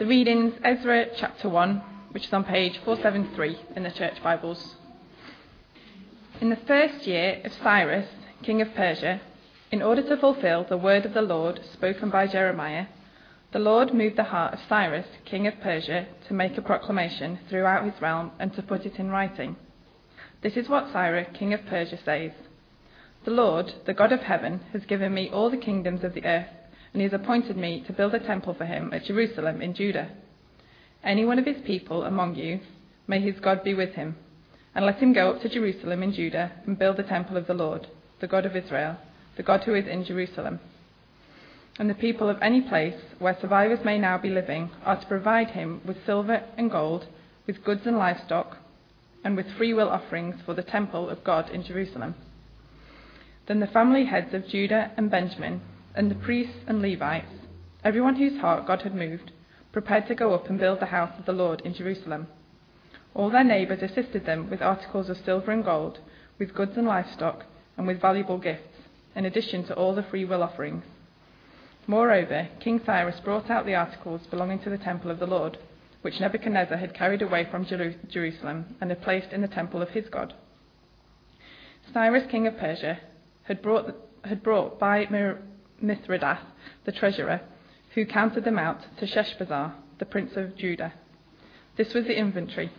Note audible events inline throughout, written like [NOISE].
The readings Ezra chapter 1, which is on page 473 in the Church Bibles. In the first year of Cyrus, king of Persia, in order to fulfill the word of the Lord spoken by Jeremiah, the Lord moved the heart of Cyrus, king of Persia, to make a proclamation throughout his realm and to put it in writing. This is what Cyrus, king of Persia, says The Lord, the God of heaven, has given me all the kingdoms of the earth, and he has appointed me to build a temple for him at Jerusalem in Judah. Any one of his people among you, may his God be with him, and let him go up to Jerusalem in Judah and build the temple of the Lord, the God of Israel, the God who is in Jerusalem. And the people of any place where survivors may now be living are to provide him with silver and gold, with goods and livestock, and with freewill offerings for the temple of God in Jerusalem. Then the family heads of Judah and Benjamin, and the priests and Levites, everyone whose heart God had moved, prepared to go up and build the house of the Lord in Jerusalem. All their neighbours assisted them with articles of silver and gold, with goods and livestock, and with valuable gifts, in addition to all the free will offerings. Moreover, King Cyrus brought out the articles belonging to the temple of the Lord, which Nebuchadnezzar had carried away from Jerusalem and had placed in the temple of his God. Cyrus, king of Persia, had brought, had brought by Mithredath, the treasurer, who counted them out to Sheshbazzar, the prince of Judah. This was the inventory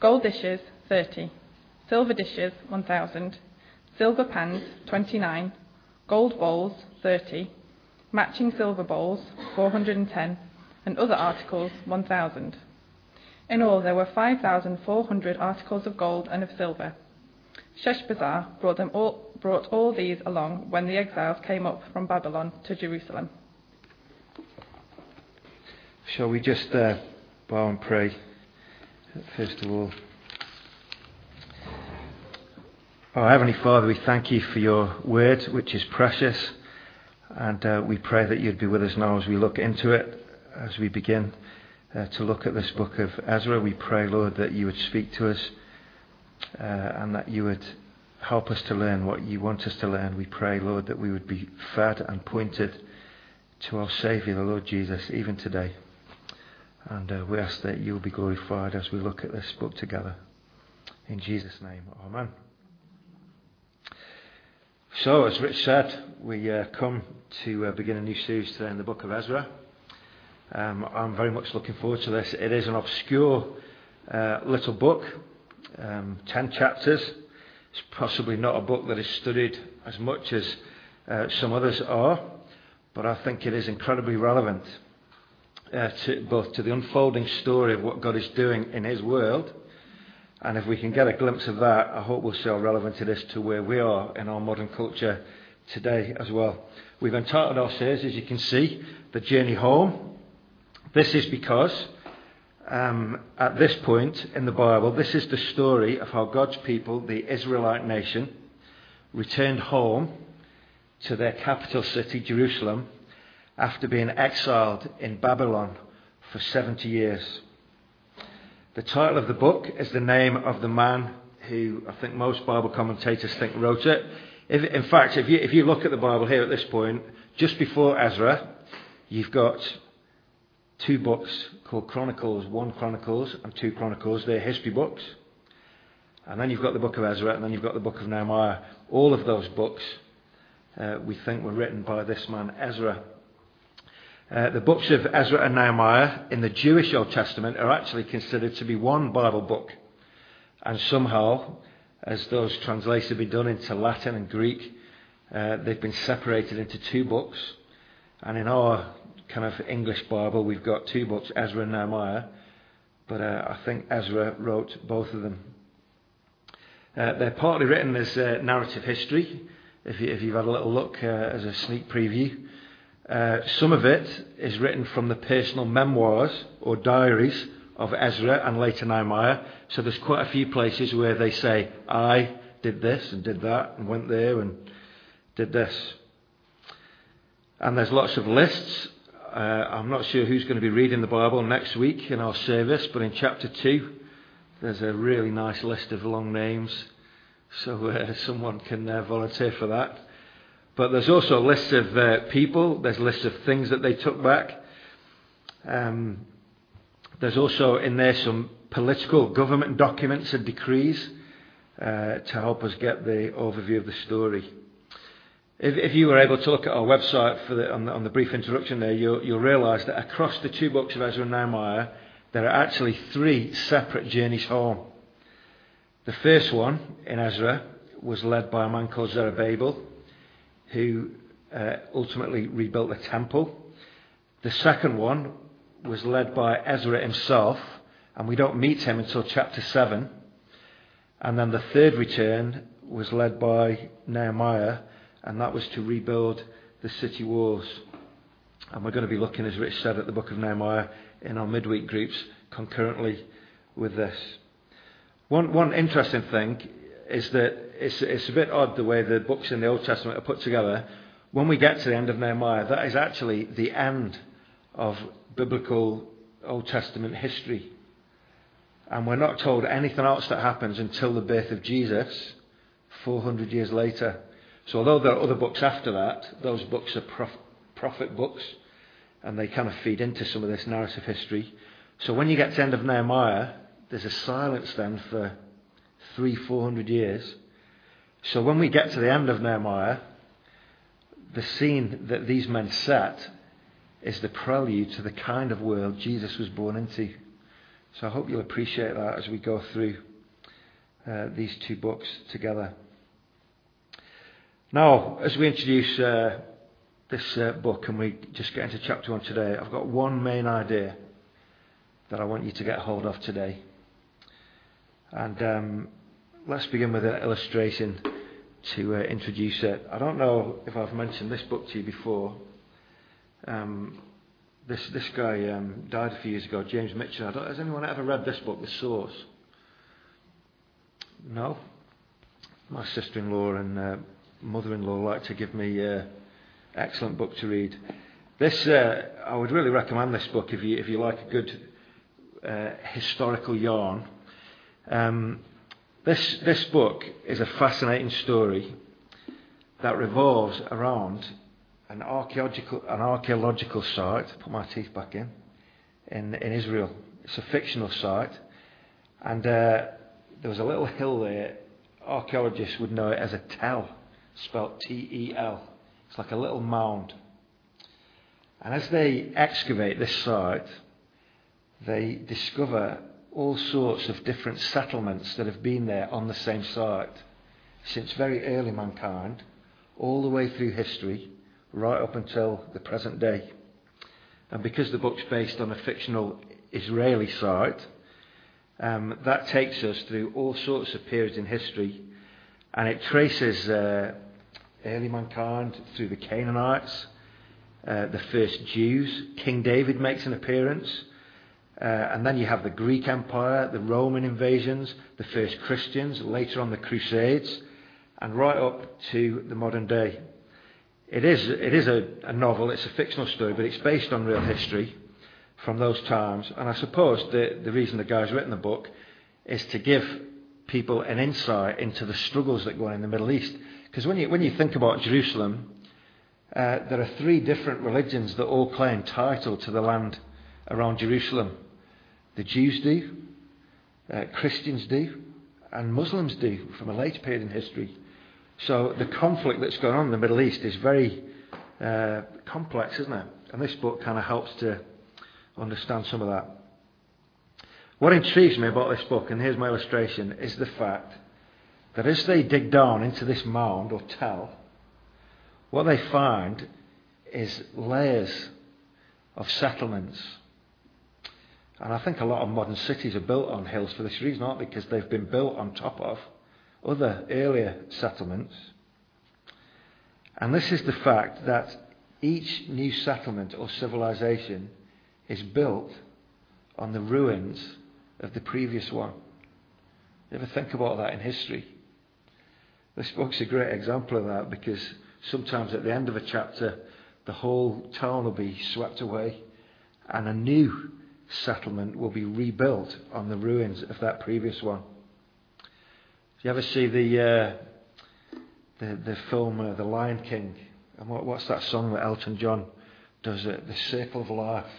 gold dishes, 30, silver dishes, 1,000, silver pans, 29, gold bowls, 30, matching silver bowls, 410, and other articles, 1,000. In all, there were 5,400 articles of gold and of silver. Sheshbazzar brought, them all, brought all these along when the exiles came up from Babylon to Jerusalem. Shall we just uh, bow and pray, first of all? Oh, Heavenly Father, we thank you for your word, which is precious. And uh, we pray that you'd be with us now as we look into it, as we begin uh, to look at this book of Ezra. We pray, Lord, that you would speak to us uh, and that you would help us to learn what you want us to learn. We pray, Lord, that we would be fed and pointed to our Saviour, the Lord Jesus, even today. And uh, we ask that you will be glorified as we look at this book together. In Jesus' name, Amen. So, as Rich said, we uh, come to uh, begin a new series today in the book of Ezra. Um, I'm very much looking forward to this. It is an obscure uh, little book, um, 10 chapters. It's possibly not a book that is studied as much as uh, some others are, but I think it is incredibly relevant uh, to, both to the unfolding story of what God is doing in His world and if we can get a glimpse of that, I hope we'll see how relevant it is to where we are in our modern culture today as well. We've entitled our series, as you can see, The Journey Home. This is because um, at this point in the Bible, this is the story of how God's people, the Israelite nation, returned home to their capital city, Jerusalem, after being exiled in Babylon for 70 years. The title of the book is the name of the man who I think most Bible commentators think wrote it. If, in fact, if you, if you look at the Bible here at this point, just before Ezra, you've got two books called Chronicles, one Chronicles and two Chronicles. They're history books. And then you've got the book of Ezra, and then you've got the book of Nehemiah. All of those books uh, we think were written by this man, Ezra. Uh, the books of Ezra and Nehemiah in the Jewish Old Testament are actually considered to be one Bible book. And somehow, as those translations have been done into Latin and Greek, uh, they've been separated into two books. And in our kind of English Bible, we've got two books, Ezra and Nehemiah. But uh, I think Ezra wrote both of them. Uh, they're partly written as uh, narrative history, if, you, have had a little look uh, as a sneak preview. Uh, some of it is written from the personal memoirs or diaries of Ezra and later Nehemiah. So there's quite a few places where they say, I did this and did that and went there and did this. And there's lots of lists. Uh, I'm not sure who's going to be reading the Bible next week in our service, but in chapter 2, there's a really nice list of long names. So uh, someone can uh, volunteer for that. But there's also lists of uh, people, there's lists of things that they took back. Um, there's also in there some political government documents and decrees uh, to help us get the overview of the story. If, if, you were able to look at our website the, on, the, on, the, brief introduction there, you'll, you'll realise that across the two books of Ezra and Nehemiah, there are actually three separate journeys home. The first one in Ezra was led by a man called Zerubbabel, who uh, ultimately rebuilt the temple. The second one was led by Ezra himself, and we don't meet him until chapter 7. And then the third return was led by Nehemiah, and that was to rebuild the city walls. And we're going to be looking, as Rich said, at the book of Nehemiah in our midweek groups concurrently with this. One, one interesting thing is that it's, it's a bit odd the way the books in the Old Testament are put together. When we get to the end of Nehemiah, that is actually the end of biblical Old Testament history. And we're not told anything else that happens until the birth of Jesus, 400 years later. So, although there are other books after that, those books are prof- prophet books, and they kind of feed into some of this narrative history. So, when you get to the end of Nehemiah, there's a silence then for three, four hundred years. So, when we get to the end of Nehemiah, the scene that these men set is the prelude to the kind of world Jesus was born into. So I hope you'll appreciate that as we go through uh, these two books together. Now, as we introduce uh, this uh, book and we just get into chapter one today, I've got one main idea that I want you to get hold of today. And um, let's begin with an illustration to uh, introduce it. I don't know if I've mentioned this book to you before. Um, this this guy um, died a few years ago, James Michener. has anyone ever read this book, The Source? No. My sister-in-law and uh, mother-in-law like to give me an uh, excellent book to read. This uh, I would really recommend this book if you if you like a good uh, historical yarn. Um, this this book is a fascinating story that revolves around an archaeological, an archaeological site, put my teeth back in, in, in Israel. It's a fictional site. And uh, there was a little hill there. Archaeologists would know it as a tell, spelt T E L. It's like a little mound. And as they excavate this site, they discover all sorts of different settlements that have been there on the same site since very early mankind, all the way through history right up until the present day. And because the book's based on a fictional Israeli site, um, that takes us through all sorts of periods in history, and it traces uh, early mankind through the Canaanites, uh, the first Jews. King David makes an appearance. Uh, and then you have the Greek Empire, the Roman invasions, the first Christians, later on the Crusades, and right up to the modern day. It is, it is a, a novel, it's a fictional story, but it's based on real history from those times. And I suppose the, the reason the guy's written the book is to give people an insight into the struggles that go on in the Middle East. Because when you, when you think about Jerusalem, uh, there are three different religions that all claim title to the land around Jerusalem. The Jews do, uh, Christians do, and Muslims do from a later period in history. So the conflict that's going on in the Middle East is very uh, complex, isn't it? And this book kind of helps to understand some of that. What intrigues me about this book, and here's my illustration, is the fact that as they dig down into this mound or tell, what they find is layers of settlements. And I think a lot of modern cities are built on hills for this reason, not because they've been built on top of other earlier settlements. And this is the fact that each new settlement or civilization is built on the ruins of the previous one. You ever think about that in history? This book's a great example of that because sometimes at the end of a chapter, the whole town will be swept away and a new settlement will be rebuilt on the ruins of that previous one Do you ever see the uh, the, the film uh, The Lion King? And what, what's that song that Elton John does? The Circle of Life.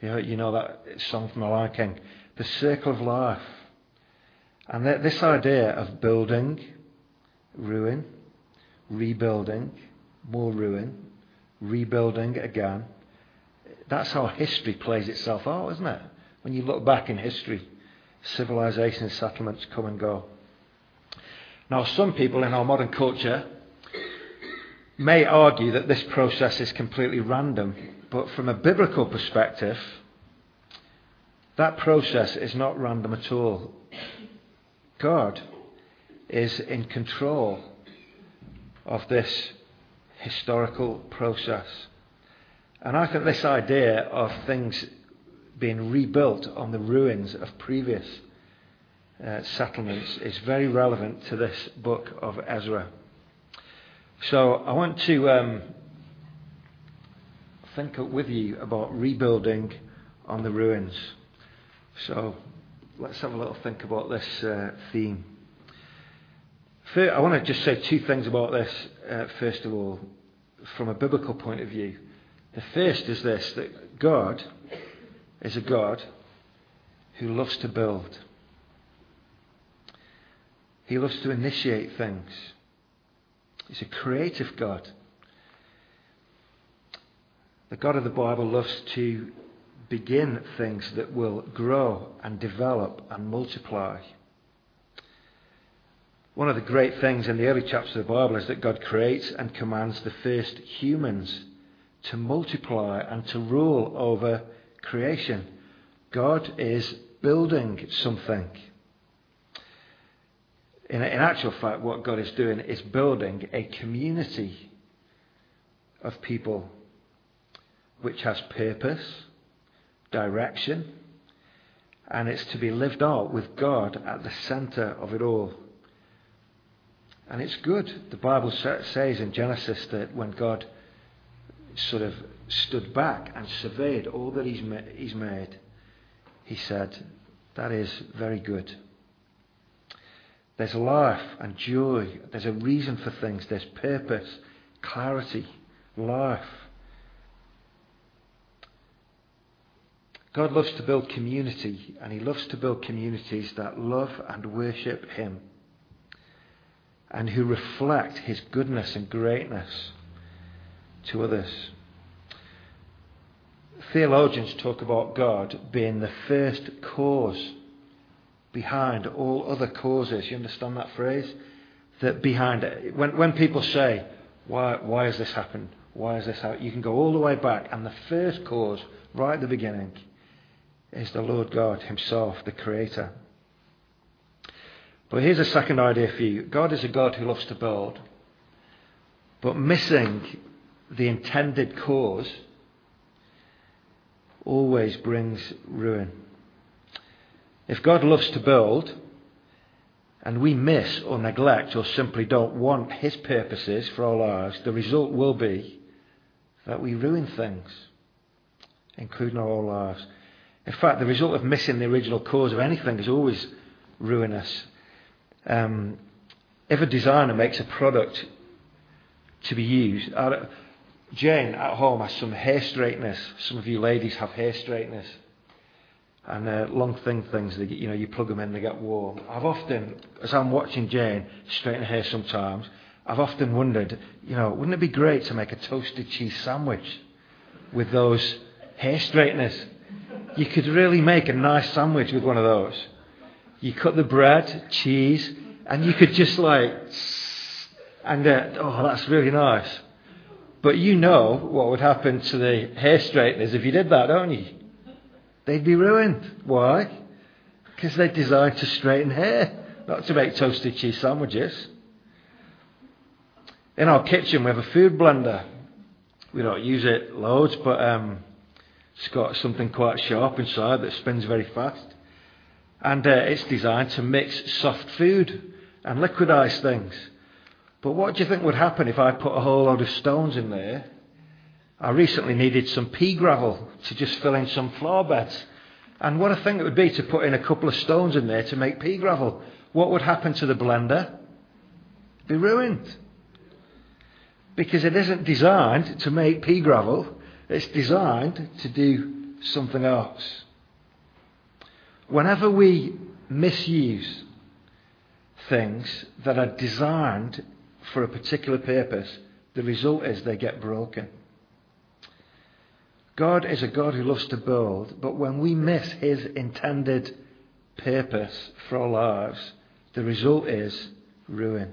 You know, you know that song from the Lion King, the circle of life. And this idea of building, ruin, rebuilding, more ruin, rebuilding again, that's how history plays itself out, isn't it? When you look back in history, civilizations, settlements come and go. Now, some people in our modern culture may argue that this process is completely random, but from a biblical perspective, that process is not random at all. God is in control of this historical process. And I think this idea of things being rebuilt on the ruins of previous uh, settlements is very relevant to this book of Ezra. So I want to um, think with you about rebuilding on the ruins. So let's have a little think about this uh, theme. First, I want to just say two things about this, uh, first of all, from a biblical point of view. The first is this that God is a God who loves to build, He loves to initiate things. He's a creative God. The God of the Bible loves to begin things that will grow and develop and multiply. One of the great things in the early chapters of the Bible is that God creates and commands the first humans to multiply and to rule over creation. God is building something. In, in actual fact, what God is doing is building a community of people which has purpose, direction, and it's to be lived out with God at the centre of it all. And it's good. The Bible says in Genesis that when God sort of stood back and surveyed all that he's made, he said, That is very good. There's life and joy. There's a reason for things. There's purpose, clarity, life. God loves to build community, and He loves to build communities that love and worship Him and who reflect His goodness and greatness to others. Theologians talk about God being the first cause behind all other causes. You understand that phrase? That behind it, when, when people say, why, why has this happened? Why has this happened? You can go all the way back, and the first cause, right at the beginning, is the Lord God Himself, the Creator. But here's a second idea for you God is a God who loves to build, but missing the intended cause always brings ruin. If God loves to build, and we miss or neglect or simply don't want His purposes for our lives, the result will be that we ruin things, including our own lives. In fact, the result of missing the original cause of anything is always ruinous. Um, if a designer makes a product to be used, Jane at home has some hair straighteners. Some of you ladies have hair straighteners. And uh, long thin things, that, you know, you plug them in, they get warm. I've often, as I'm watching Jane straighten hair sometimes, I've often wondered, you know, wouldn't it be great to make a toasted cheese sandwich with those hair straighteners? You could really make a nice sandwich with one of those. You cut the bread, cheese, and you could just like, and uh, oh, that's really nice. But you know what would happen to the hair straighteners if you did that, don't you? They'd be ruined. Why? Because they're designed to straighten hair, not to make toasted cheese sandwiches. In our kitchen, we have a food blender. We don't use it loads, but um, it's got something quite sharp inside that spins very fast. And uh, it's designed to mix soft food and liquidize things. But what do you think would happen if I put a whole load of stones in there? I recently needed some pea gravel to just fill in some floor beds. And what a thing it would be to put in a couple of stones in there to make pea gravel. What would happen to the blender? Be ruined. Because it isn't designed to make pea gravel, it's designed to do something else. Whenever we misuse things that are designed for a particular purpose, the result is they get broken. God is a God who loves to build, but when we miss his intended purpose for our lives, the result is ruin.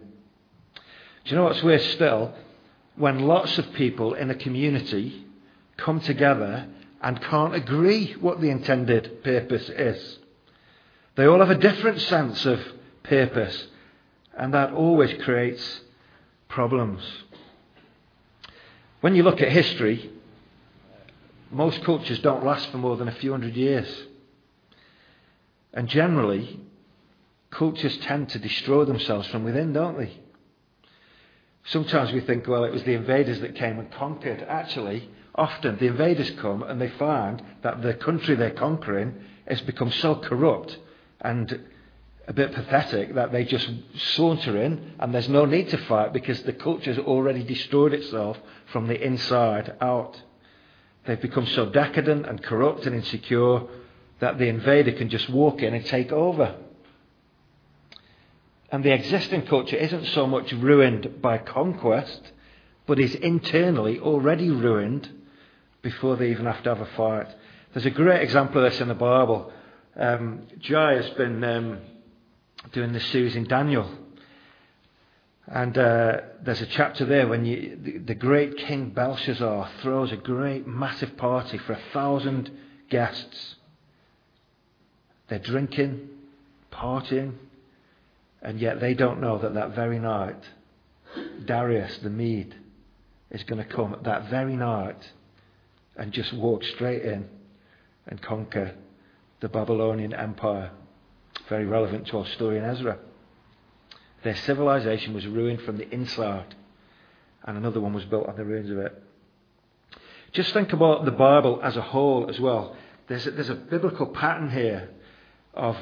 Do you know what's worse still? When lots of people in a community come together and can't agree what the intended purpose is. They all have a different sense of purpose, and that always creates problems. When you look at history, most cultures don't last for more than a few hundred years. And generally, cultures tend to destroy themselves from within, don't they? Sometimes we think, well, it was the invaders that came and conquered. Actually, often the invaders come and they find that the country they're conquering has become so corrupt and a bit pathetic that they just saunter in and there's no need to fight because the culture's already destroyed itself from the inside out. They've become so decadent and corrupt and insecure that the invader can just walk in and take over. And the existing culture isn't so much ruined by conquest, but is internally already ruined before they even have to have a fight. There's a great example of this in the Bible. Um, Jai has been um, doing this series in Daniel. And uh, there's a chapter there when you, the, the, great King Belshazzar throws a great, massive party for a thousand guests. They're drinking, partying, and yet they don't know that that very night, Darius the Mede is going to come that very night and just walk straight in and conquer the Babylonian Empire. Very relevant to our story in Ezra. Their civilization was ruined from the inside, and another one was built on the ruins of it. Just think about the Bible as a whole as well. There's a, there's a biblical pattern here of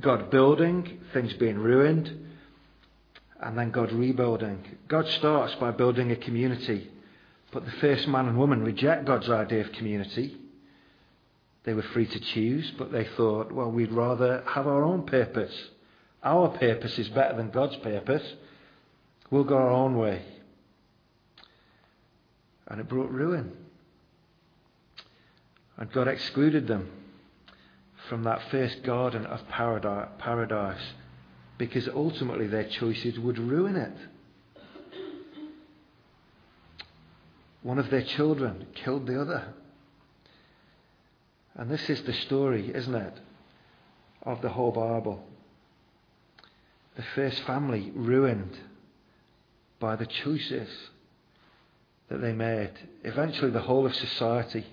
God building, things being ruined, and then God rebuilding. God starts by building a community, but the first man and woman reject God's idea of community they were free to choose, but they thought, well, we'd rather have our own purpose. Our purpose is better than God's purpose. We'll go our own way. And it brought ruin. And God excluded them from that first garden of paradise because ultimately their choices would ruin it. One of their children killed the other. And this is the story, isn't it, of the whole Bible. The first family ruined by the choices that they made. Eventually, the whole of society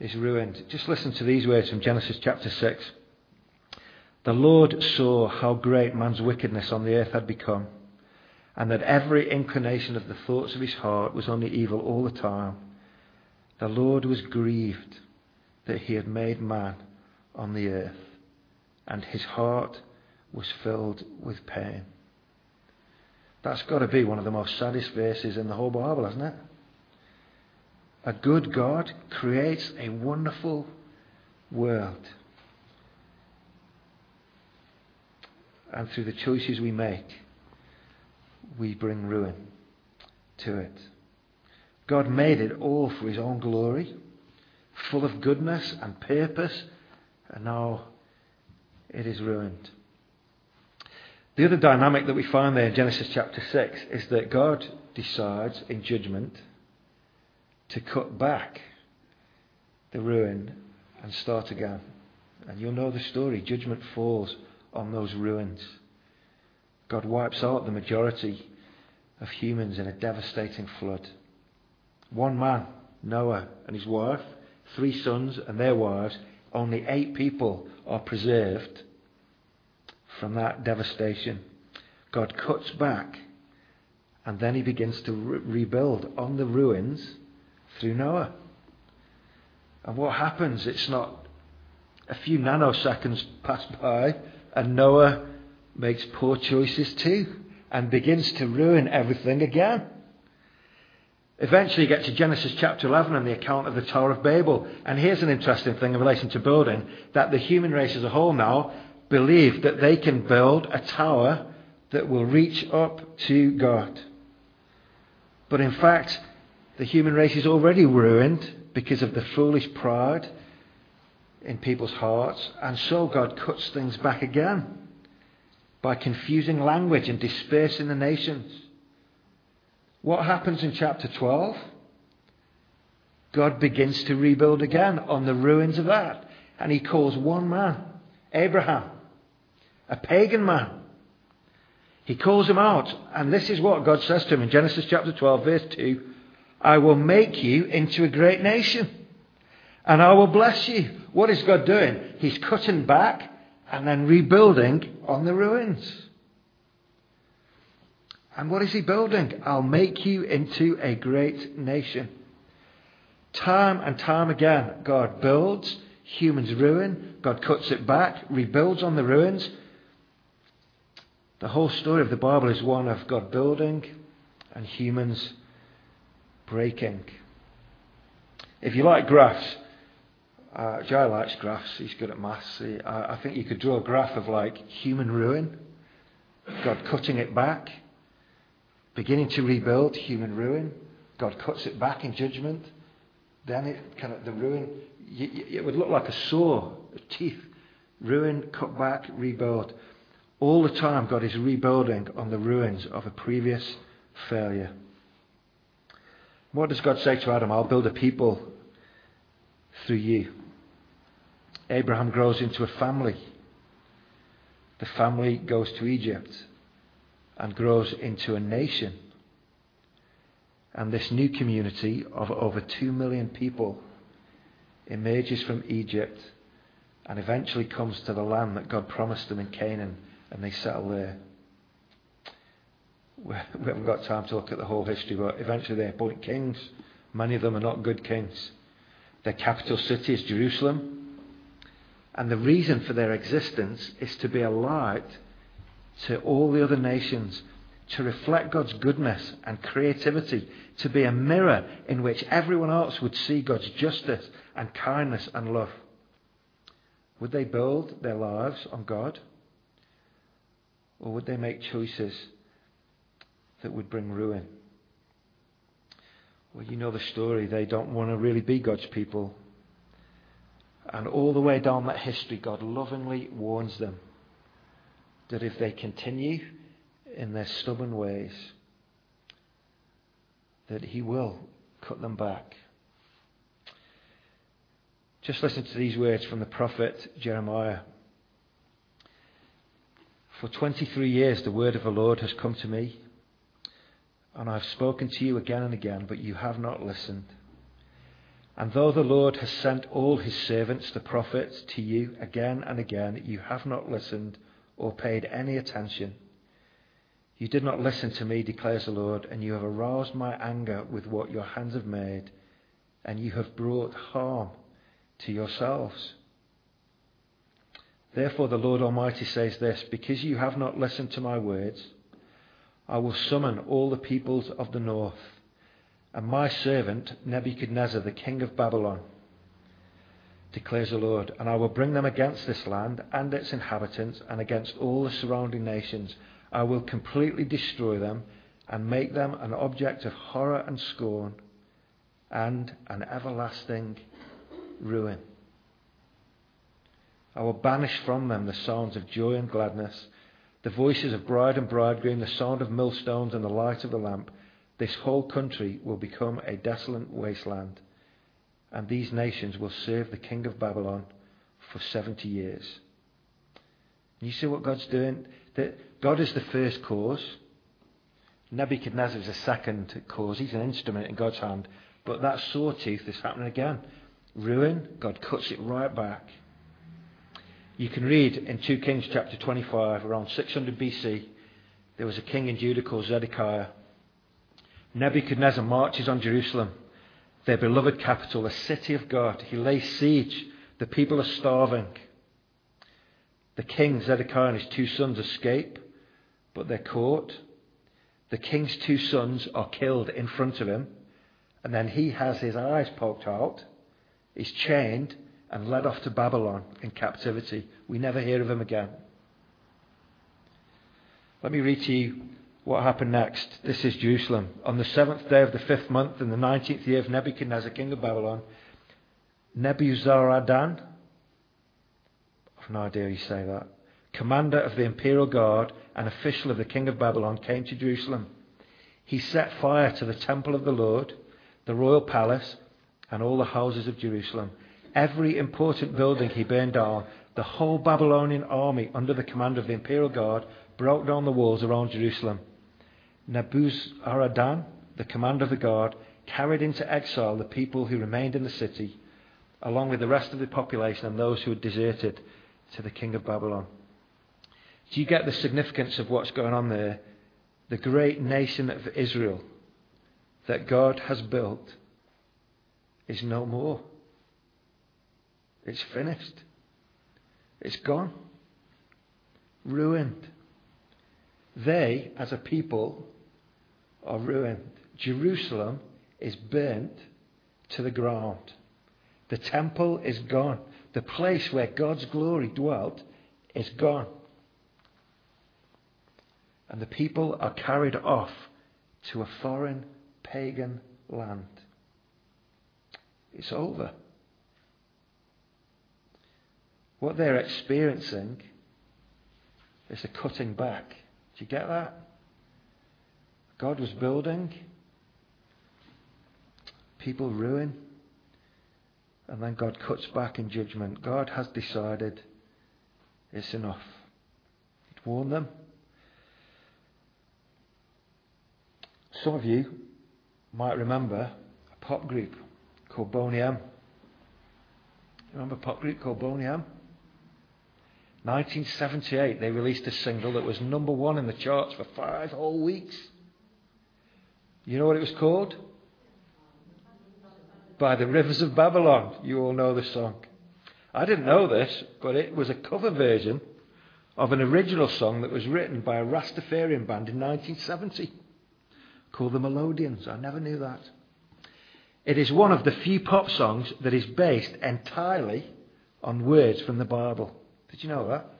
is ruined. Just listen to these words from Genesis chapter 6. The Lord saw how great man's wickedness on the earth had become, and that every inclination of the thoughts of his heart was only evil all the time. The Lord was grieved that he had made man on the earth, and his heart was filled with pain. That's got to be one of the most saddest verses in the whole Bible, hasn't it? A good God creates a wonderful world. And through the choices we make, we bring ruin to it. God made it all for his own glory full of goodness and purpose, and now it is ruined. The other dynamic that we find there in Genesis chapter 6 is that God decides in judgment to cut back the ruin and start again. And you'll know the story. Judgment falls on those ruins. God wipes out the majority of humans in a devastating flood. One man, Noah, and his wife three sons and their wives, only eight people are preserved from that devastation. God cuts back and then he begins to re- rebuild on the ruins through Noah. And what happens? It's not a few nanoseconds pass by and Noah makes poor choices too and begins to ruin everything again. Eventually, you get to Genesis chapter 11 and the account of the Tower of Babel. And here's an interesting thing in relation to building that the human race as a whole now believe that they can build a tower that will reach up to God. But in fact, the human race is already ruined because of the foolish pride in people's hearts. And so God cuts things back again by confusing language and dispersing the nations. What happens in chapter 12? God begins to rebuild again on the ruins of that. And he calls one man, Abraham, a pagan man. He calls him out. And this is what God says to him in Genesis chapter 12, verse 2 I will make you into a great nation, and I will bless you. What is God doing? He's cutting back and then rebuilding on the ruins. And what is he building? I'll make you into a great nation. Time and time again, God builds, humans ruin, God cuts it back, rebuilds on the ruins. The whole story of the Bible is one of God building and humans breaking. If you like graphs, uh, Jai likes graphs. He's good at maths. He, I, I think you could draw a graph of like human ruin, God cutting it back, beginning to rebuild human ruin. God cuts it back in judgment. Then it kind of the ruin. it would look like a saw, a teeth, ruin, cut back, rebuild. All the time, God is rebuilding on the ruins of a previous failure. What does God say to Adam? I'll build a people through you. Abraham grows into a family. The family goes to Egypt and grows into a nation. And this new community of over two million people emerges from Egypt and eventually comes to the land that God promised them in Canaan, and they settle there. We haven't got time to look at the whole history, but eventually they appoint kings. Many of them are not good kings. Their capital city is Jerusalem. And the reason for their existence is to be a light to all the other nations, to reflect God's goodness and creativity, to be a mirror in which everyone else would see God's justice and kindness and love. Would they build their lives on God? Or would they make choices that would bring ruin? Well, you know the story. They don't want to really be God's people. And all the way down that history, God lovingly warns them that if they continue in their stubborn ways, that He will cut them back. Just listen to these words from the prophet Jeremiah. For 23 years the word of the Lord has come to me, and I've spoken to you again and again, but you have not listened. And though the Lord has sent all his servants, the prophets, to you again and again, you have not listened or paid any attention. You did not listen to me, declares the Lord, and you have aroused my anger with what your hands have made, and you have brought harm to yourselves. Therefore, the Lord Almighty says this Because you have not listened to my words, I will summon all the peoples of the north, and my servant Nebuchadnezzar, the king of Babylon declares the Lord, and I will bring them against this land and its inhabitants and against all the surrounding nations. I will completely destroy them and make them an object of horror and scorn and an everlasting ruin. I will banish from them the sounds of joy and gladness, the voices of bride and bridegroom, the sound of millstones and the light of the lamp. This whole country will become a desolate wasteland and these nations will serve the king of Babylon for 70 years. You see what God's doing? That God is the first cause. Nebuchadnezzar is the second cause. He's an instrument in God's hand. But that sawtooth is happening again. Ruin, God cuts it right back. You can read in 2 Kings chapter 25, around 600 BC, there was a king in Judah called Zedekiah. Nebuchadnezzar marches on Jerusalem their beloved capital, the city of God. He lays siege. The people are starving. The king, Zedekiah, and his two sons escape, but they're caught. The king's two sons are killed in front of him, And then he has his eyes poked out, he's chained, and led off to Babylon in captivity. We never hear of him again. Let me read to you what happened next. This is Jerusalem. On the seventh day of the fifth month, in the nineteenth year of Nebuchadnezzar, king of Babylon, Nebuzaradan, I've no idea how you say that, commander of the imperial guard and official of the king of Babylon, came to Jerusalem. He set fire to the temple of the Lord, the royal palace, and all the houses of Jerusalem. Every important building he burned down. The whole Babylonian army, under the command of the imperial guard, broke down the walls around Jerusalem. Nebuzaradan, the commander of the guard, carried into exile the people who remained in the city, along with the rest of the population and those who had deserted to the king of Babylon. Do you get the significance of what's going on there? The great nation of Israel that God has built is no more. It's finished. It's gone. Ruined. They, as a people, are ruined. Jerusalem is burnt to the ground. The temple is gone. The place where God's glory dwelt is gone. And the people are carried off to a foreign pagan land. It's over. What they're experiencing is a cutting back. Do you get that? God was building, people ruin, and then God cuts back in judgment. God has decided it's enough. He'd warned them. Some of you might remember a pop group called Boney M. Remember a pop group called Boney M? 1978, they released a single that was number one in the charts for five whole weeks. You know what it was called? By the Rivers of Babylon. You all know the song. I didn't know this, but it was a cover version of an original song that was written by a Rastafarian band in 1970 called the Melodians. I never knew that. It is one of the few pop songs that is based entirely on words from the Bible. Did you know that?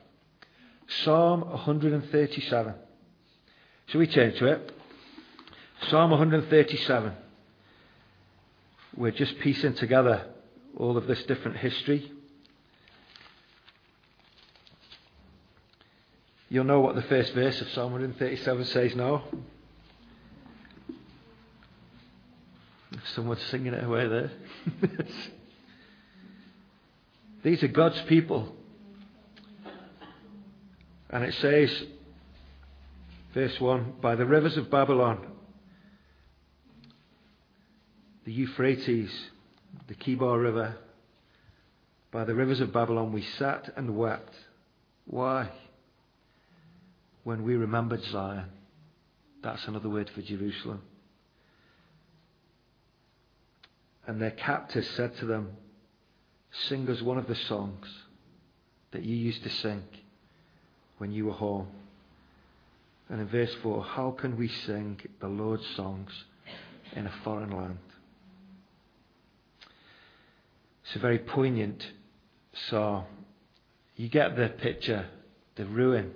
Psalm 137. Shall we turn to it? Psalm 137. We're just piecing together all of this different history. You'll know what the first verse of Psalm 137 says now. Someone's singing it away there. [LAUGHS] These are God's people. And it says, verse 1 By the rivers of Babylon, the Euphrates, the Kebar River, by the rivers of Babylon we sat and wept. Why? When we remembered Zion. That's another word for Jerusalem. And their captors said to them, Sing us one of the songs that you used to sing when you were home. And in verse 4, how can we sing the Lord's songs in a foreign land? It's a very poignant psalm. You get the picture, the ruin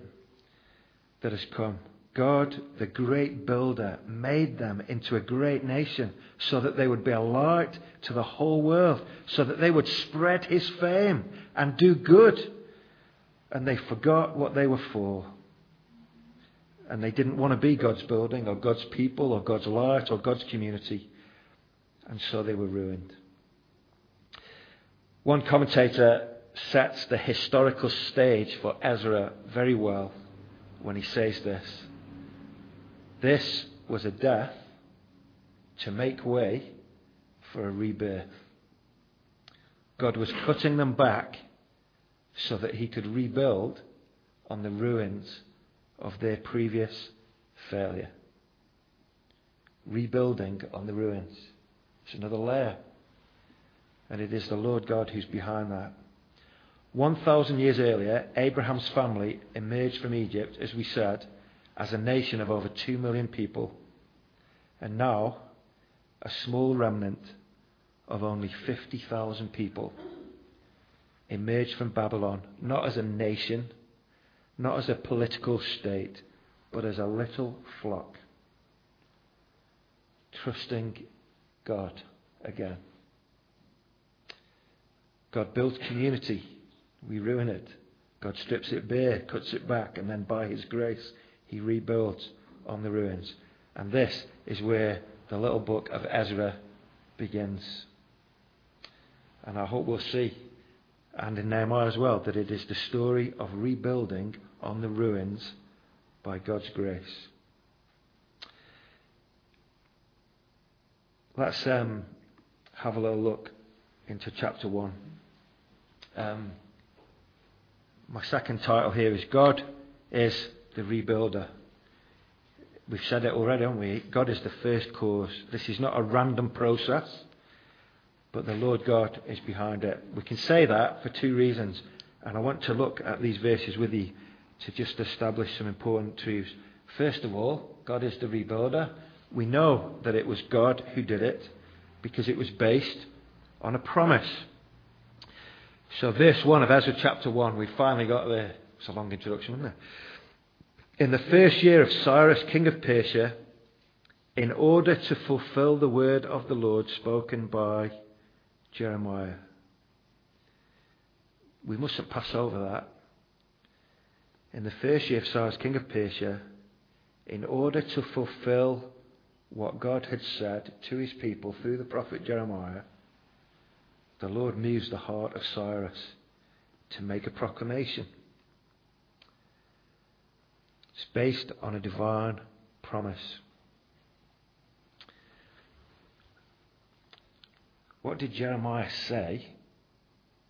that has come. God, the great builder, made them into a great nation so that they would be a light to the whole world, so that they would spread his fame and do good. And they forgot what they were for. And they didn't want to be God's building or God's people or God's light or God's community. And so they were ruined. One commentator sets the historical stage for Ezra very well when he says this. This was a death to make way for a rebirth. God was cutting them back so that he could rebuild on the ruins of their previous failure. Rebuilding on the ruins. It's another layer. And it is the Lord God who's behind that. 1,000 years earlier, Abraham's family emerged from Egypt, as we said, as a nation of over 2 million people. And now a small remnant of only 50,000 people emerged from Babylon, not as a nation, not as a political state, but as a little flock, trusting God again. God builds community, we ruin it. God strips it bare, cuts it back, and then by His grace, He rebuilds on the ruins. And this is where the little book of Ezra begins. And I hope we'll see, and in Nehemiah as well, that it is the story of rebuilding on the ruins by God's grace. Let's um, have a little look into chapter 1. Um, my second title here is God is the rebuilder. We've said it already, haven't we? God is the first cause. This is not a random process, but the Lord God is behind it. We can say that for two reasons, and I want to look at these verses with you to just establish some important truths. First of all, God is the rebuilder. We know that it was God who did it because it was based on a promise. So, verse 1 of Ezra chapter 1, we finally got there. It's a long introduction, isn't it? In the first year of Cyrus, king of Persia, in order to fulfill the word of the Lord spoken by Jeremiah. We mustn't pass over that. In the first year of Cyrus, king of Persia, in order to fulfill what God had said to his people through the prophet Jeremiah, the Lord moves the heart of Cyrus to make a proclamation. It's based on a divine promise. What did Jeremiah say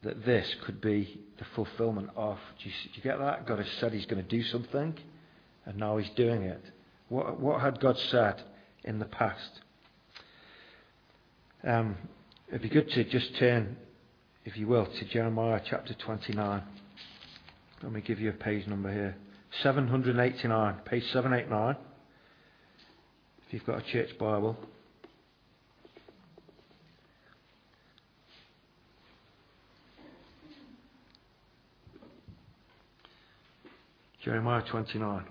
that this could be the fulfillment of? Do you, do you get that? God has said he's going to do something, and now he's doing it. What, what had God said in the past? Um, it'd be good to just turn, if you will, to Jeremiah chapter 29. Let me give you a page number here 789, page 789. If you've got a church Bible. Jeremiah 29.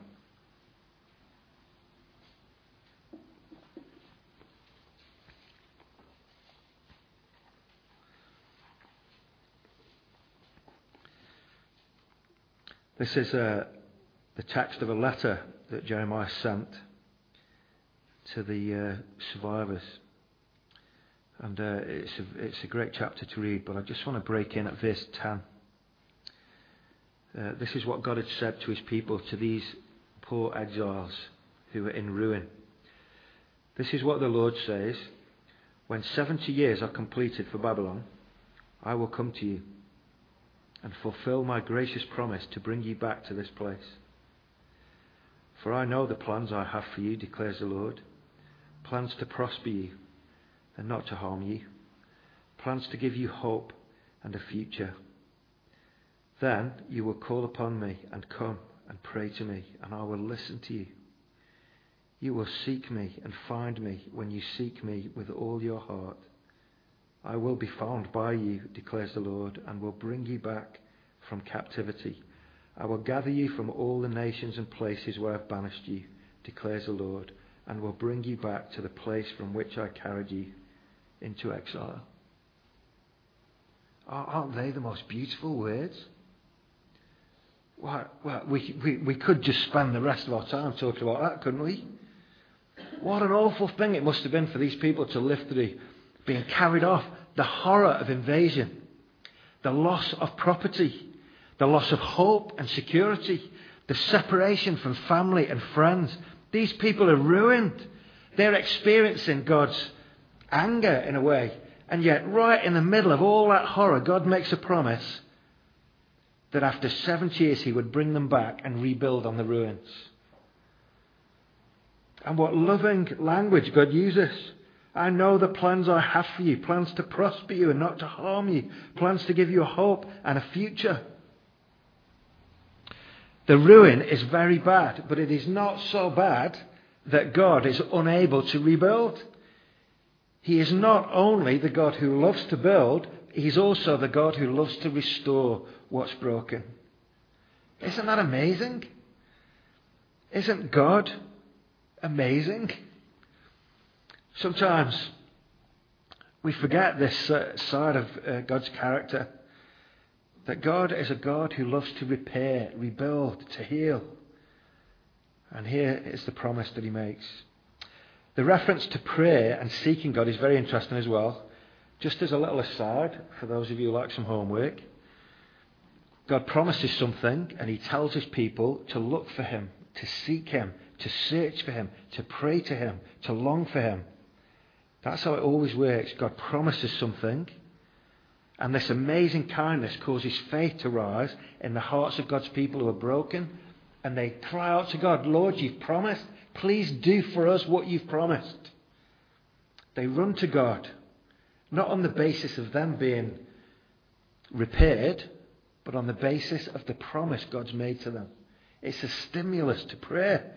This is uh, the text of a letter that Jeremiah sent to the uh, survivors. And uh, it's, a, it's a great chapter to read, but I just want to break in at verse 10. Uh, this is what God had said to his people, to these poor exiles who were in ruin. This is what the Lord says When 70 years are completed for Babylon, I will come to you and fulfill my gracious promise to bring you back to this place. For I know the plans I have for you, declares the Lord plans to prosper you and not to harm you, plans to give you hope and a future. Then you will call upon me and come and pray to me, and I will listen to you. You will seek me and find me when you seek me with all your heart. I will be found by you, declares the Lord, and will bring you back from captivity. I will gather you from all the nations and places where I've banished you, declares the Lord, and will bring you back to the place from which I carried you into exile. Aren't they the most beautiful words? Well, well we, we, we could just spend the rest of our time talking about that, couldn't we? What an awful thing it must have been for these people to live through being carried off, the horror of invasion, the loss of property, the loss of hope and security, the separation from family and friends. These people are ruined. They're experiencing God's anger in a way. And yet, right in the middle of all that horror, God makes a promise that after 70 years he would bring them back and rebuild on the ruins. And what loving language God uses. I know the plans I have for you plans to prosper you and not to harm you, plans to give you hope and a future. The ruin is very bad, but it is not so bad that God is unable to rebuild. He is not only the God who loves to build, He's also the God who loves to restore what's broken. Isn't that amazing? Isn't God amazing? Sometimes we forget this uh, side of uh, God's character. That God is a God who loves to repair, rebuild, to heal. And here is the promise that he makes. The reference to prayer and seeking God is very interesting as well. Just as a little aside, for those of you who like some homework, God promises something and he tells his people to look for him, to seek him, to search for him, to pray to him, to long for him. That's how it always works. God promises something and this amazing kindness causes faith to rise in the hearts of God's people who are broken. And they cry out to God, Lord, you've promised. Please do for us what you've promised. They run to God, not on the basis of them being repaired, but on the basis of the promise God's made to them. It's a stimulus to prayer.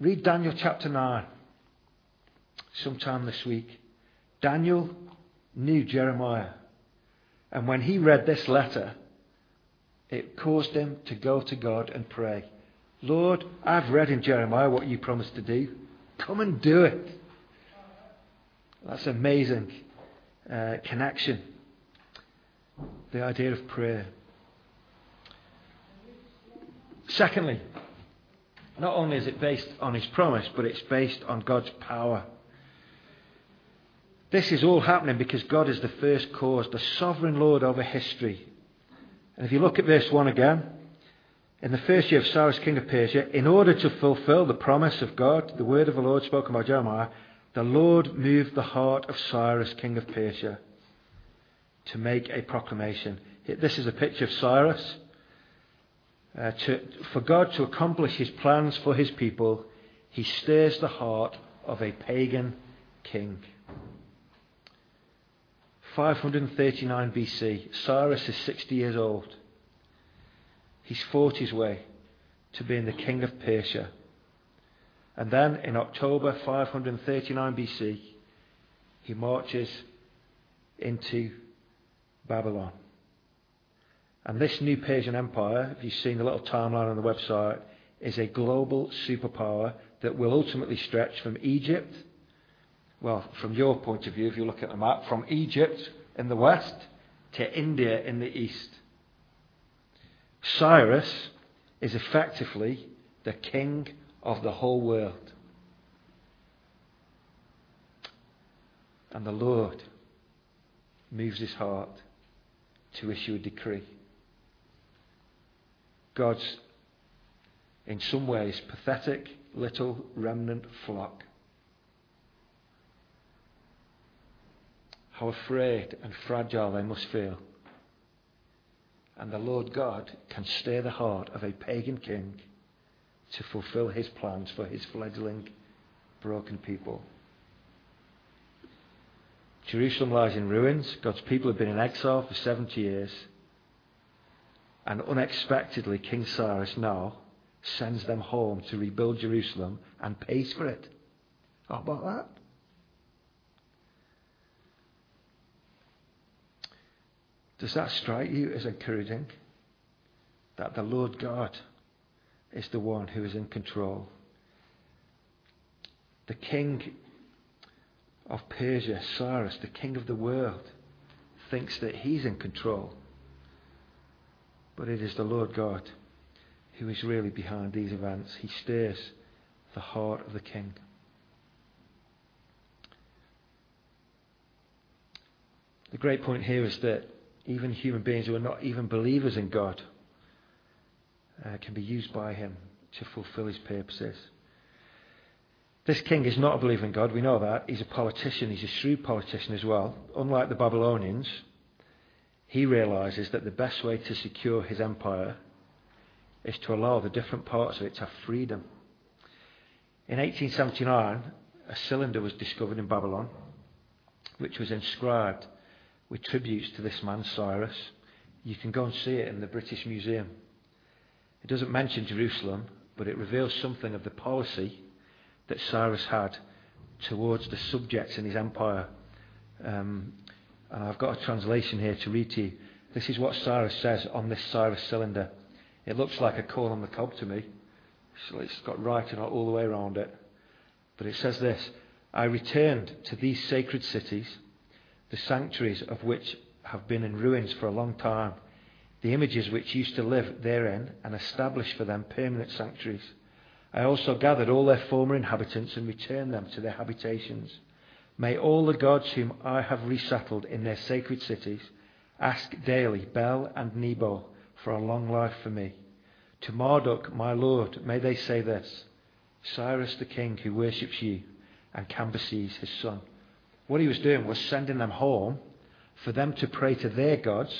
Read Daniel chapter 9 sometime this week. Daniel knew Jeremiah. And when he read this letter, it caused him to go to God and pray, Lord, I've read in Jeremiah what you promised to do. Come and do it. That's amazing uh, connection. The idea of prayer. Secondly, not only is it based on his promise, but it's based on God's power. This is all happening because God is the first cause, the sovereign Lord over history. And if you look at verse 1 again, in the first year of Cyrus, king of Persia, in order to fulfill the promise of God, the word of the Lord spoken by Jeremiah, the Lord moved the heart of Cyrus, king of Persia, to make a proclamation. This is a picture of Cyrus. Uh, to, for God to accomplish his plans for his people, he stirs the heart of a pagan king. 539 BC, Cyrus is 60 years old. He's fought his way to being the king of Persia. And then in October 539 BC, he marches into Babylon. And this new Persian Empire, if you've seen the little timeline on the website, is a global superpower that will ultimately stretch from Egypt well, from your point of view, if you look at the map, from Egypt in the west to India in the east. Cyrus is effectively the king of the whole world. And the Lord moves his heart to issue a decree. God's, in some ways, pathetic little remnant flock how afraid and fragile they must feel. And the Lord God can stir the heart of a pagan king to fulfill his plans for his fledgling, broken people. Jerusalem lies in ruins. God's people have been in exile for 70 years. And unexpectedly, King Cyrus now sends them home to rebuild Jerusalem and pays for it. How about that? Does that strike you as encouraging? That the Lord God is the one who is in control. The king of Persia, Cyrus, the king of the world, thinks that he's in control. But it is the Lord God who is really behind these events. He stirs the heart of the king. The great point here is that even human beings who are not even believers in God, uh, can be used by Him to fulfill His purposes. This king is not a believer in God, we know that. He's a politician, he's a shrewd politician as well. Unlike the Babylonians, he realizes that the best way to secure his empire is to allow the different parts of it to have freedom. In 1879, a cylinder was discovered in Babylon, which was inscribed with tributes to this man, Cyrus. You can go and see it in the British Museum. It doesn't mention Jerusalem, but it reveals something of the policy that Cyrus had towards the subjects in his empire. Um, and I've got a translation here to read to you. This is what Cyrus says on this Cyrus cylinder. It looks like a corn on the cob to me. So it's got writing all the way around it. But it says this I returned to these sacred cities, the sanctuaries of which have been in ruins for a long time, the images which used to live therein, and established for them permanent sanctuaries. I also gathered all their former inhabitants and returned them to their habitations. May all the gods whom I have resettled in their sacred cities ask daily Bel and Nebo for a long life for me. To Marduk, my lord, may they say this Cyrus the king who worships you, and Cambyses his son. What he was doing was sending them home for them to pray to their gods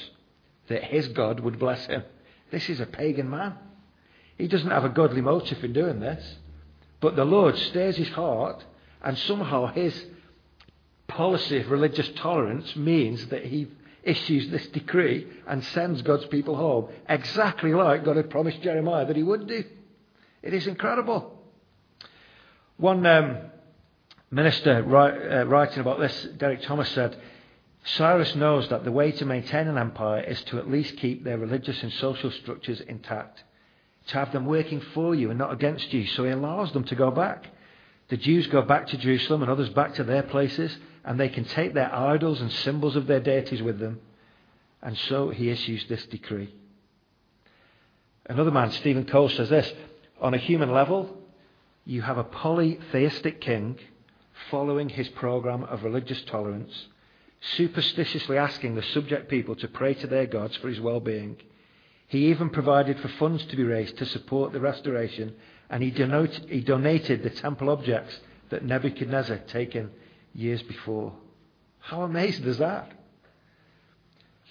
that his God would bless him. This is a pagan man. He doesn't have a godly motive in doing this. But the Lord stirs his heart, and somehow his policy of religious tolerance means that he issues this decree and sends God's people home exactly like God had promised Jeremiah that he would do. It is incredible. One um, minister uh, writing about this, Derek Thomas, said, Cyrus knows that the way to maintain an empire is to at least keep their religious and social structures intact, to have them working for you and not against you, so he allows them to go back. The Jews go back to Jerusalem and others back to their places, and they can take their idols and symbols of their deities with them. And so he issues this decree. Another man, Steven Cole, says this On a human level, you have a polytheistic king following his program of religious tolerance, superstitiously asking the subject people to pray to their gods for his well being. He even provided for funds to be raised to support the restoration, and he, denote, he donated the temple objects that Nebuchadnezzar had taken years before. How amazing is that?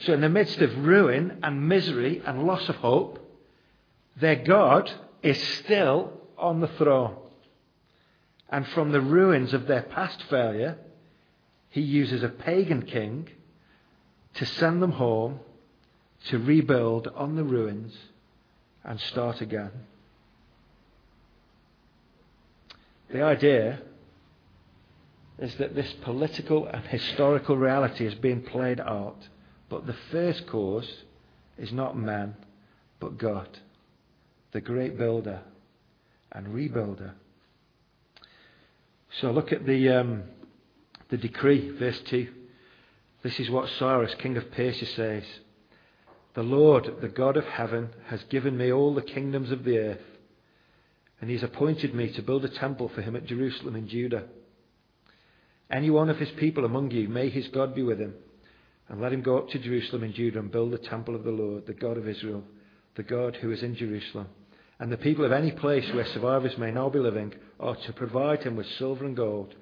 So, in the midst of ruin and misery and loss of hope, their God is still on the throne. And from the ruins of their past failure, he uses a pagan king to send them home to rebuild on the ruins and start again. The idea is that this political and historical reality is being played out, but the first cause is not man, but God, the great builder and rebuilder. So look at the, um, the decree, verse 2. This is what Cyrus, king of Persia, says The Lord, the God of heaven, has given me all the kingdoms of the earth, and he has appointed me to build a temple for him at Jerusalem in Judah. Any one of his people among you, may his God be with him, and let him go up to Jerusalem in Judah and build the temple of the Lord, the God of Israel, the God who is in Jerusalem. And the people of any place where survivors may now be living are to provide him with silver and gold,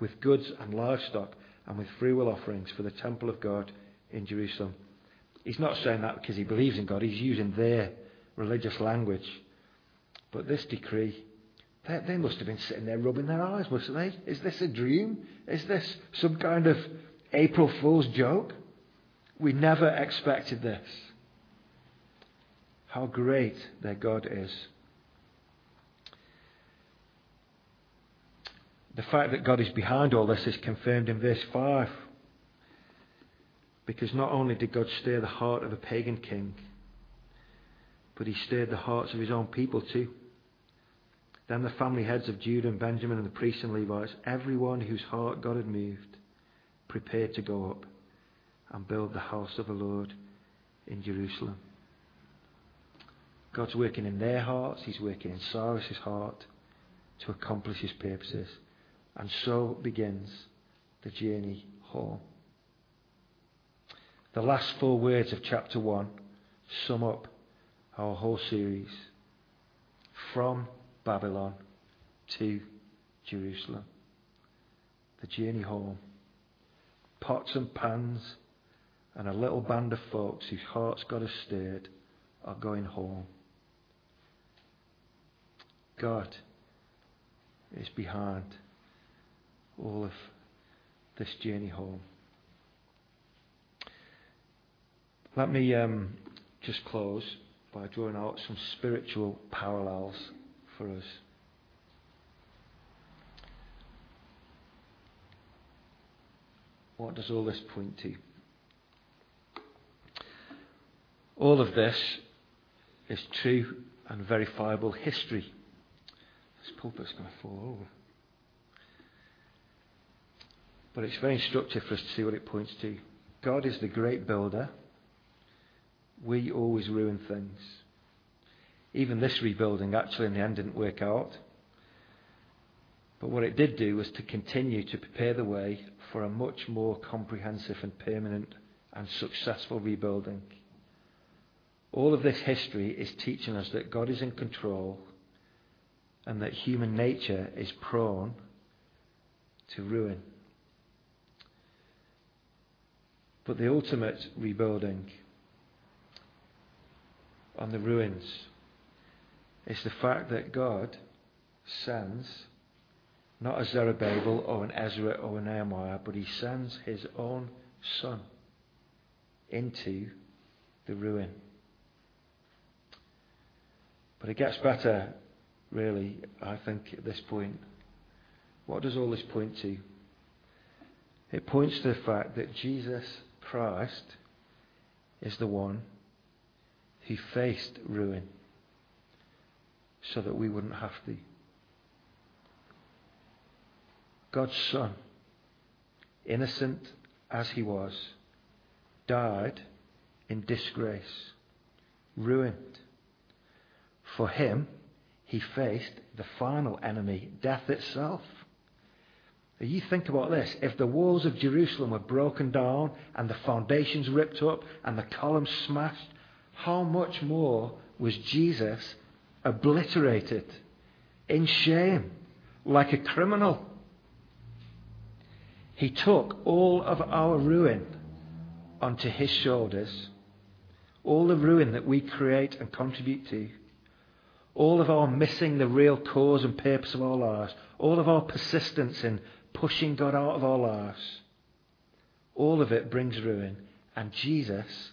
with goods and livestock, and with freewill offerings for the temple of God in Jerusalem. He's not saying that because he believes in God, he's using their religious language. But this decree they, they must have been sitting there rubbing their eyes, mustn't they? Is this a dream? Is this some kind of April Fool's joke? We never expected this. How great their God is. The fact that God is behind all this is confirmed in verse 5. Because not only did God stir the heart of a pagan king, but he stirred the hearts of his own people too. Then the family heads of Judah and Benjamin and the priests and Levites, everyone whose heart God had moved, prepared to go up and build the house of the Lord in Jerusalem. God's working in their hearts, He's working in Cyrus's heart to accomplish His purposes. And so begins the journey home. The last four words of chapter 1 sum up our whole series. From Babylon to Jerusalem. The journey home. Pots and pans and a little band of folks whose hearts got stirred are going home. God is behind all of this journey home. Let me um, just close by drawing out some spiritual parallels for us. What does all this point to? All of this is true and verifiable history. This pulpit's going to fall over. But it's very instructive for us to see what it points to. God is the great builder. We always ruin things. Even this rebuilding actually in the end didn't work out. But what it did do was to continue to prepare the way for a much more comprehensive and permanent and successful rebuilding. All of this history is teaching us that God is in control and that human nature is prone to ruin. But the ultimate rebuilding on the ruins is the fact that God sends not a Zerubbabel or an Ezra or a Nehemiah, but he sends his own son into the ruin. But it gets better, really, I think, at this point. What does all this point to? It points to the fact that Jesus Christ is the one who faced ruin so that we wouldn't have to. God's Son, innocent as he was, died in disgrace, ruined. For him, he faced the final enemy, death itself. You think about this. If the walls of Jerusalem were broken down and the foundations ripped up and the columns smashed, how much more was Jesus obliterated in shame like a criminal? He took all of our ruin onto his shoulders, all the ruin that we create and contribute to, all of our missing the real cause and purpose of our lives, all of our persistence in pushing God out of our lives, all of it brings ruin. And Jesus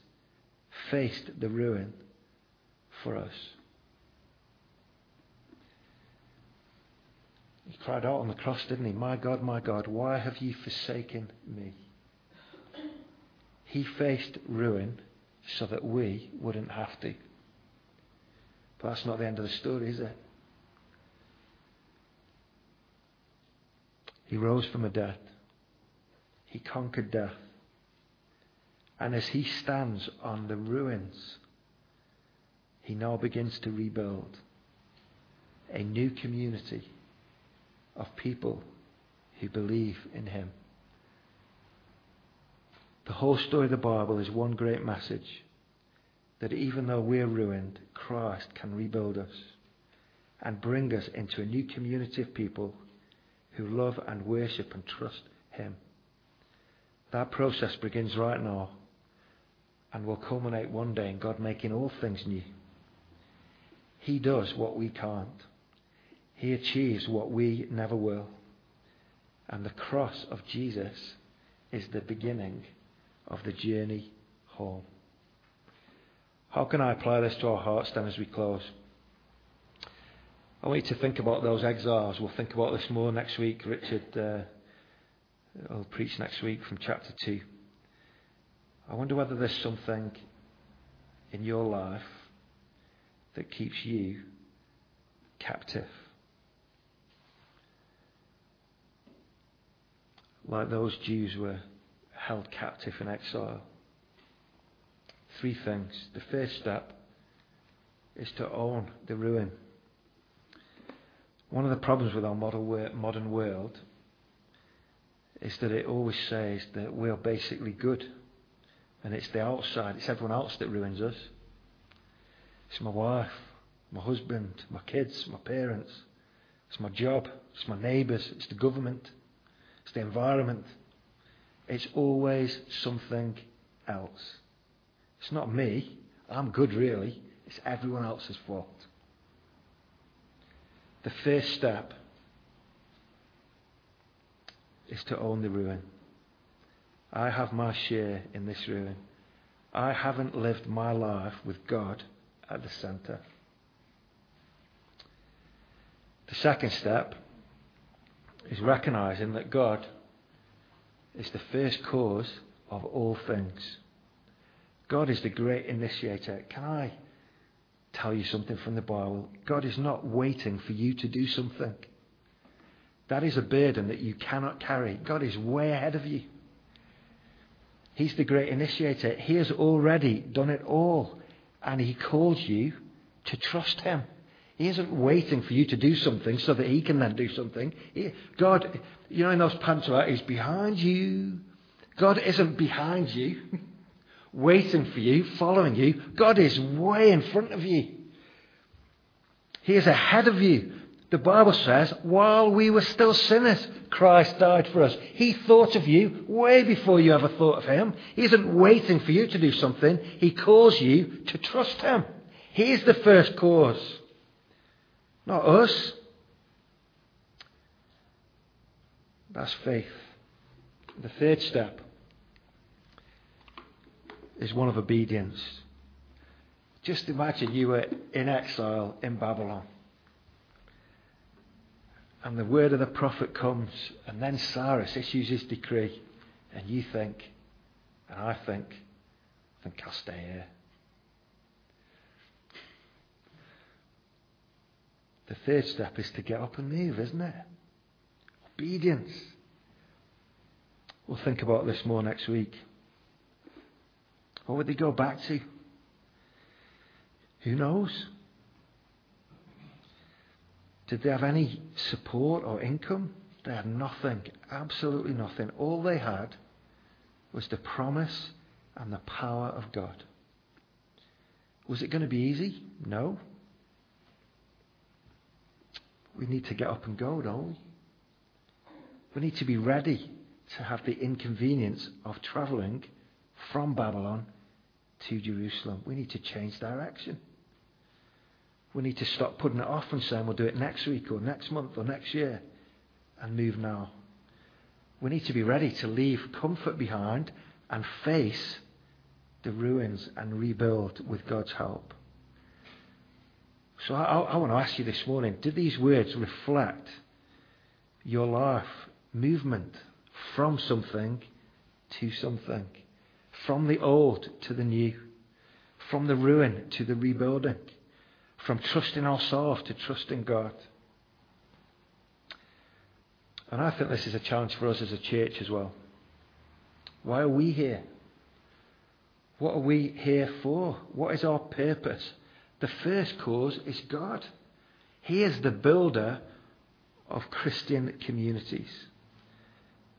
faced the ruin for us. He cried out on the cross, didn't he? My God, my God, why have you forsaken me? He faced ruin so that we wouldn't have to. But that's not the end of the story, is it? He rose from the dead. He conquered death. And as he stands on the ruins, he now begins to rebuild a new community of people who believe in him. The whole story of the Bible is one great message that even though we're ruined, Christ can rebuild us and bring us into a new community of people who love and worship and trust him. That process begins right now and will culminate one day in God making all things new. He does what we can't. He achieves what we never will. And the cross of Jesus is the beginning of the journey home. How can I apply this to our hearts then as we close? I want you to think about those exiles. We'll think about this more next week. Richard uh, will preach next week from chapter 2. I wonder whether there's something in your life that keeps you captive. like those Jews were held captive in exile. Three things. The first step is to own the ruin. One of the problems with our modern world is that it always says that we're basically good. And it's the outside, it's everyone else that ruins us. It's my wife, my husband, my kids, my parents. It's my job, it's my neighbours, it's the government. It's the environment. It's always something else. It's not me. I'm good, really. It's everyone else's fault. The first step is to own the ruin. I have my share in this ruin. I haven't lived my life with God at the centre. The second step is recognizing that God is the first cause of all things. God is the great initiator. Can I tell you something from the Bible? God is not waiting for you to do something. That is a burden that you cannot carry. God is way ahead of you. He's the great initiator. He has already done it all. And He calls you to trust Him. He isn't waiting for you to do something so that He can then do something. He, God, you know, in those pantomimes, He's behind you. God isn't behind you, [LAUGHS] waiting for you, following you. God is way in front of you. He is ahead of you. The Bible says, while we were still sinners, Christ died for us. He thought of you way before you ever thought of Him. He isn't waiting for you to do something. He calls you to trust Him. He's the first cause, not us. That's faith. The third step is one of obedience. Just imagine you were in exile in Babylon. And the word of the prophet comes, and then Cyrus issues his decree, and you think, and I think, I think I'll stay here. The third step is to get up and move, isn't it? Obedience. We'll think about this more next week. What would they go back to? Who knows? Did they have any support or income? They had nothing, absolutely nothing. All they had was the promise and the power of God. Was it going to be easy? No. We need to get up and go, don't we? We need to be ready to have the inconvenience of travelling from Babylon to Jerusalem. We need to change direction. We need to stop putting it off and saying we'll do it next week or next month or next year and move now. We need to be ready to leave comfort behind and face the ruins and rebuild with God's help. So I, I, want to ask you this morning do these words reflect your life movement from something to something? From the old to the new? From the ruin to the rebuilding? From trusting ourselves to trusting God. And I think this is a challenge for us as a church as well. Why are we here? What are we here for? What is our purpose? The first cause is God. He is the builder of Christian communities.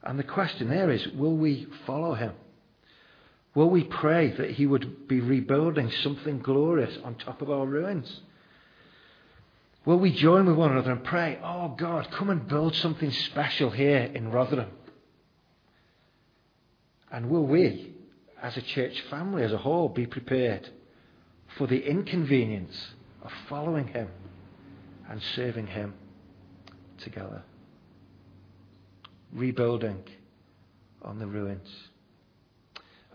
And the question there is will we follow him? Will we pray that he would be rebuilding something glorious on top of our ruins? Will we join with one another and pray, oh God, come and build something special here in Rotherham? And will we, as a church family as a whole, be prepared for the inconvenience of following Him and serving Him together? Rebuilding on the ruins.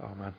Oh man.